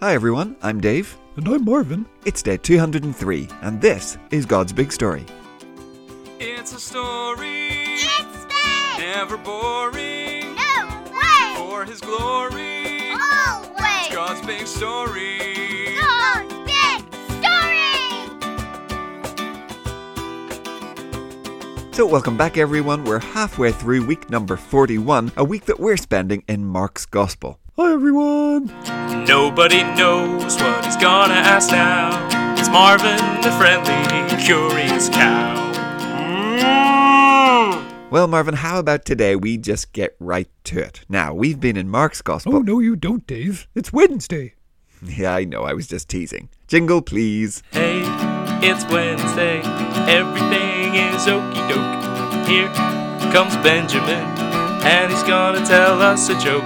Hi everyone, I'm Dave. And I'm Marvin. It's day 203, and this is God's Big Story. It's a story, It's big! never boring. No way! For His glory, Always! God's big story. God's big story! So, welcome back everyone. We're halfway through week number 41, a week that we're spending in Mark's Gospel. Hi, everyone. Nobody knows what he's gonna ask now. It's Marvin, the friendly, curious cow. Mm. Well, Marvin, how about today we just get right to it? Now, we've been in Mark's Gospel. Oh, no, you don't, Dave. It's Wednesday. Yeah, I know, I was just teasing. Jingle, please. Hey, it's Wednesday. Everything is okie doke. Here comes Benjamin, and he's gonna tell us a joke.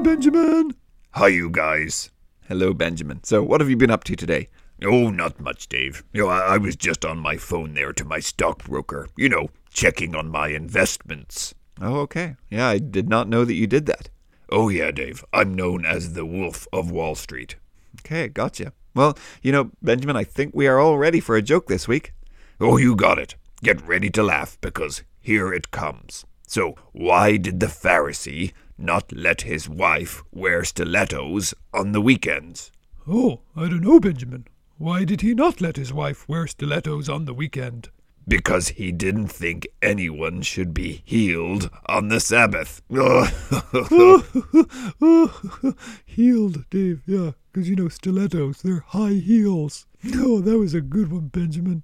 Hi, Benjamin. Hi, you guys. Hello, Benjamin. So, what have you been up to today? Oh, not much, Dave. You know, I, I was just on my phone there to my stockbroker. You know, checking on my investments. Oh, okay. Yeah, I did not know that you did that. Oh, yeah, Dave. I'm known as the Wolf of Wall Street. Okay, gotcha. Well, you know, Benjamin, I think we are all ready for a joke this week. Oh, you got it. Get ready to laugh because here it comes. So, why did the Pharisee not let his wife wear stilettos on the weekends? Oh, I don't know, Benjamin. Why did he not let his wife wear stilettos on the weekend? Because he didn't think anyone should be healed on the Sabbath. Healed, Dave. Yeah, 'cause you know stilettos, they're high heels. Oh, that was a good one, Benjamin.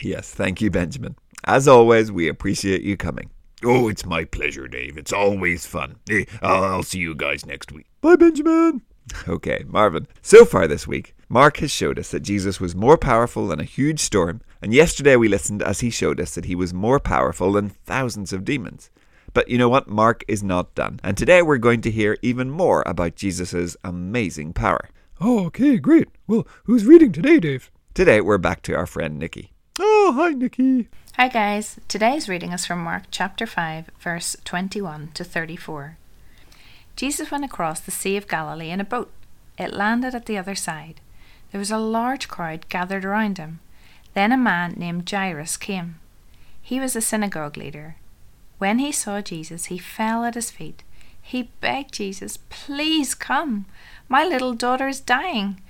Yes, thank you, Benjamin. As always, we appreciate you coming. Oh, it's my pleasure, Dave. It's always fun. I'll, I'll see you guys next week. Bye, Benjamin. Okay, Marvin. So far this week, Mark has showed us that Jesus was more powerful than a huge storm, and yesterday we listened as he showed us that he was more powerful than thousands of demons. But you know what? Mark is not done, and today we're going to hear even more about Jesus' amazing power. Oh, okay, great. Well, who's reading today, Dave? Today we're back to our friend Nikki. Oh, hi, Nikki. Hi guys, today's reading is from Mark chapter 5, verse 21 to 34. Jesus went across the Sea of Galilee in a boat. It landed at the other side. There was a large crowd gathered around him. Then a man named Jairus came. He was a synagogue leader. When he saw Jesus, he fell at his feet. He begged Jesus, Please come. My little daughter is dying.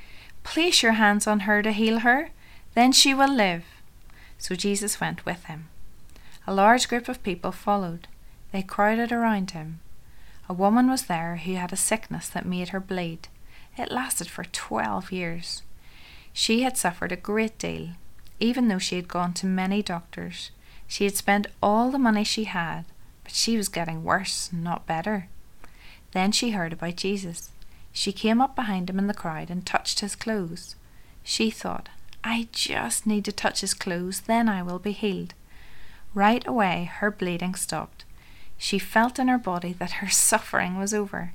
Place your hands on her to heal her. Then she will live. So Jesus went with him. A large group of people followed. They crowded around him. A woman was there who had a sickness that made her bleed. It lasted for twelve years. She had suffered a great deal, even though she had gone to many doctors. She had spent all the money she had, but she was getting worse, not better. Then she heard about Jesus. She came up behind him in the crowd and touched his clothes. She thought, I just need to touch his clothes, then I will be healed. Right away, her bleeding stopped. She felt in her body that her suffering was over.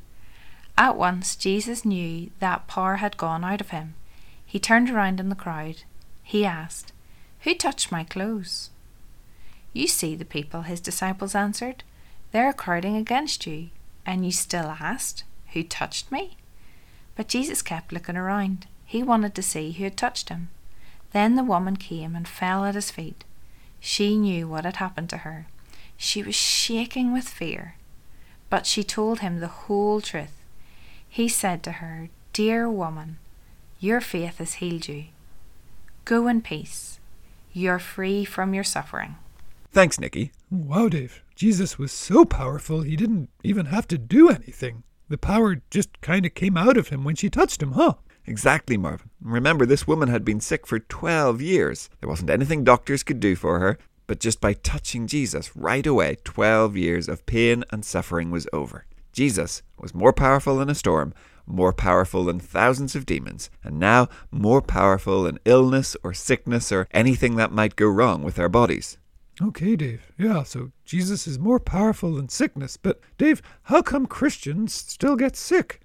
At once, Jesus knew that power had gone out of him. He turned around in the crowd. He asked, Who touched my clothes? You see the people, his disciples answered. They are crowding against you, and you still asked, Who touched me? But Jesus kept looking around. He wanted to see who had touched him. Then the woman came and fell at his feet. She knew what had happened to her. She was shaking with fear. But she told him the whole truth. He said to her, Dear woman, your faith has healed you. Go in peace. You're free from your suffering. Thanks, Nikki. Wow, Dave. Jesus was so powerful he didn't even have to do anything. The power just kind of came out of him when she touched him, huh? Exactly, Marvin. Remember, this woman had been sick for 12 years. There wasn't anything doctors could do for her, but just by touching Jesus right away, 12 years of pain and suffering was over. Jesus was more powerful than a storm, more powerful than thousands of demons, and now more powerful than illness or sickness or anything that might go wrong with our bodies. Okay, Dave. Yeah, so Jesus is more powerful than sickness. But, Dave, how come Christians still get sick?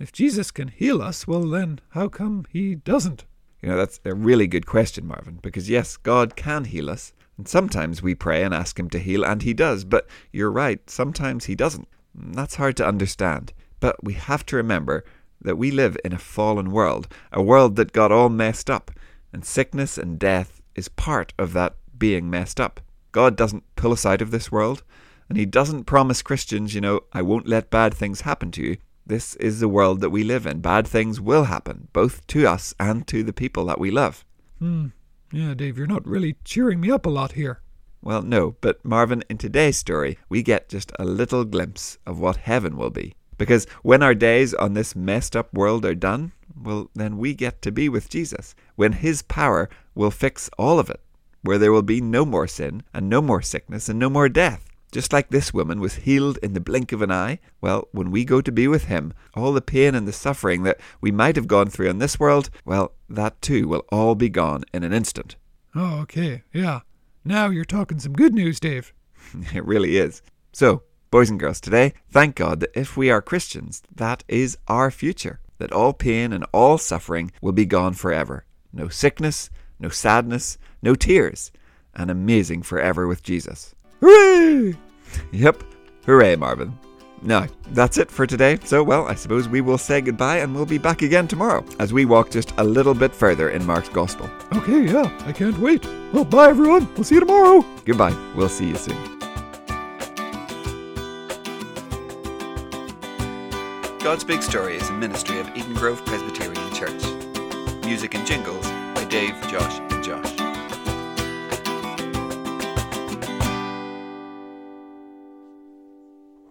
If Jesus can heal us, well, then how come he doesn't? You know, that's a really good question, Marvin, because yes, God can heal us. And sometimes we pray and ask Him to heal, and He does. But you're right, sometimes He doesn't. That's hard to understand. But we have to remember that we live in a fallen world, a world that got all messed up, and sickness and death is part of that being messed up. God doesn't pull us out of this world, and He doesn't promise Christians, you know, I won't let bad things happen to you. This is the world that we live in. Bad things will happen, both to us and to the people that we love. Hmm. Yeah, Dave, you're not really cheering me up a lot here. Well, no, but Marvin, in today's story, we get just a little glimpse of what heaven will be. Because when our days on this messed up world are done, well, then we get to be with Jesus, when His power will fix all of it, where there will be no more sin, and no more sickness, and no more death. Just like this woman was healed in the blink of an eye, well, when we go to be with Him, all the pain and the suffering that we might have gone through in this world, well, that too will all be gone in an instant. Oh, okay. Yeah. Now you're talking some good news, Dave. It really is. So, boys and girls, today, thank God that if we are Christians, that is our future. That all pain and all suffering will be gone forever. No sickness, no sadness, no tears, and amazing forever with Jesus. Hooray! Yep. Hooray, Marvin. Now, that's it for today. So, well, I suppose we will say goodbye and we'll be back again tomorrow as we walk just a little bit further in Mark's Gospel. Okay, yeah, I can't wait. Well, bye everyone. We'll see you tomorrow. Goodbye. We'll see you soon. God's Big Story is a ministry of Eden Grove Presbyterian Church. Music and jingles by Dave, Josh, and Josh.